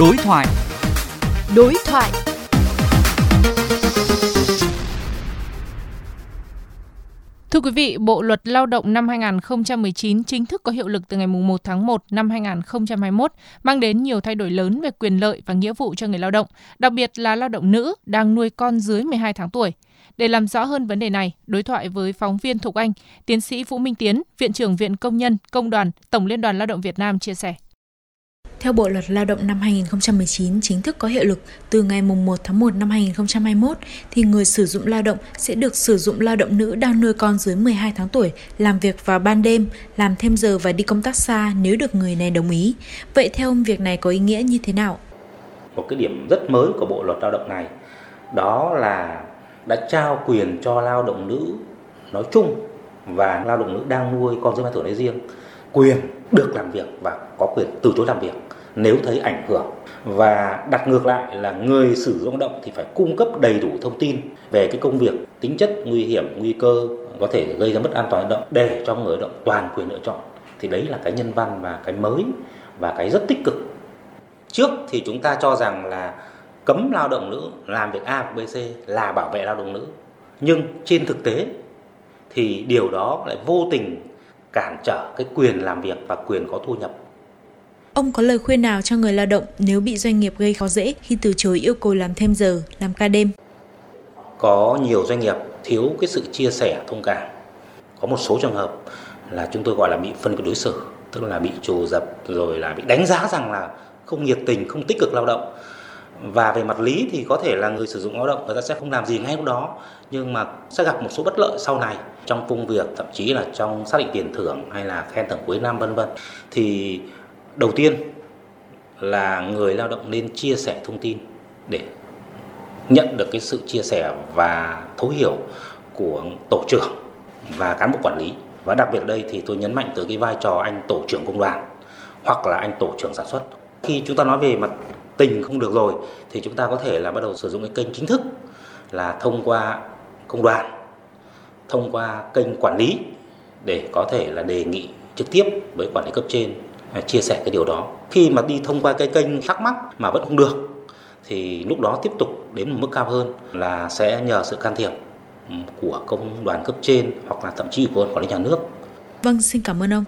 Đối thoại. Đối thoại. Thưa quý vị, Bộ luật Lao động năm 2019 chính thức có hiệu lực từ ngày 1 tháng 1 năm 2021, mang đến nhiều thay đổi lớn về quyền lợi và nghĩa vụ cho người lao động, đặc biệt là lao động nữ đang nuôi con dưới 12 tháng tuổi. Để làm rõ hơn vấn đề này, đối thoại với phóng viên Thục Anh, tiến sĩ Vũ Minh Tiến, Viện trưởng Viện Công nhân, Công đoàn, Tổng Liên đoàn Lao động Việt Nam chia sẻ. Theo Bộ Luật Lao động năm 2019 chính thức có hiệu lực từ ngày 1 tháng 1 năm 2021, thì người sử dụng lao động sẽ được sử dụng lao động nữ đang nuôi con dưới 12 tháng tuổi làm việc vào ban đêm, làm thêm giờ và đi công tác xa nếu được người này đồng ý. Vậy theo ông, việc này có ý nghĩa như thế nào? Một cái điểm rất mới của Bộ Luật Lao động này đó là đã trao quyền cho lao động nữ nói chung và lao động nữ đang nuôi con dưới 12 tuổi nói riêng quyền được làm việc và có quyền từ chối làm việc nếu thấy ảnh hưởng. Và đặt ngược lại là người sử dụng lao động thì phải cung cấp đầy đủ thông tin về cái công việc, tính chất nguy hiểm, nguy cơ có thể gây ra mất an toàn lao động để cho người lao động toàn quyền lựa chọn. Thì đấy là cái nhân văn và cái mới và cái rất tích cực. Trước thì chúng ta cho rằng là cấm lao động nữ làm việc A và BC là bảo vệ lao động nữ. Nhưng trên thực tế thì điều đó lại vô tình cản trở cái quyền làm việc và quyền có thu nhập Ông có lời khuyên nào cho người lao động nếu bị doanh nghiệp gây khó dễ khi từ chối yêu cầu làm thêm giờ, làm ca đêm? Có nhiều doanh nghiệp thiếu cái sự chia sẻ thông cảm. Có một số trường hợp là chúng tôi gọi là bị phân biệt đối xử, tức là bị trù dập rồi là bị đánh giá rằng là không nhiệt tình, không tích cực lao động. Và về mặt lý thì có thể là người sử dụng lao động, người ta sẽ không làm gì ngay lúc đó, nhưng mà sẽ gặp một số bất lợi sau này trong công việc, thậm chí là trong xác định tiền thưởng hay là khen thưởng cuối năm, vân vân. Thì đầu tiên là người lao động nên chia sẻ thông tin để nhận được cái sự chia sẻ và thấu hiểu của tổ trưởng và cán bộ quản lý. Và đặc biệt đây thì tôi nhấn mạnh tới cái vai trò anh tổ trưởng công đoàn hoặc là anh tổ trưởng sản xuất. Khi chúng ta nói về mặt tình không được rồi thì chúng ta có thể là bắt đầu sử dụng cái kênh chính thức là thông qua công đoàn thông qua kênh quản lý để có thể là đề nghị trực tiếp với quản lý cấp trên à, chia sẻ cái điều đó khi mà đi thông qua cái kênh thắc mắc mà vẫn không được thì lúc đó tiếp tục đến một mức cao hơn là sẽ nhờ sự can thiệp của công đoàn cấp trên hoặc là thậm chí của quản lý nhà nước. Vâng, xin cảm ơn ông.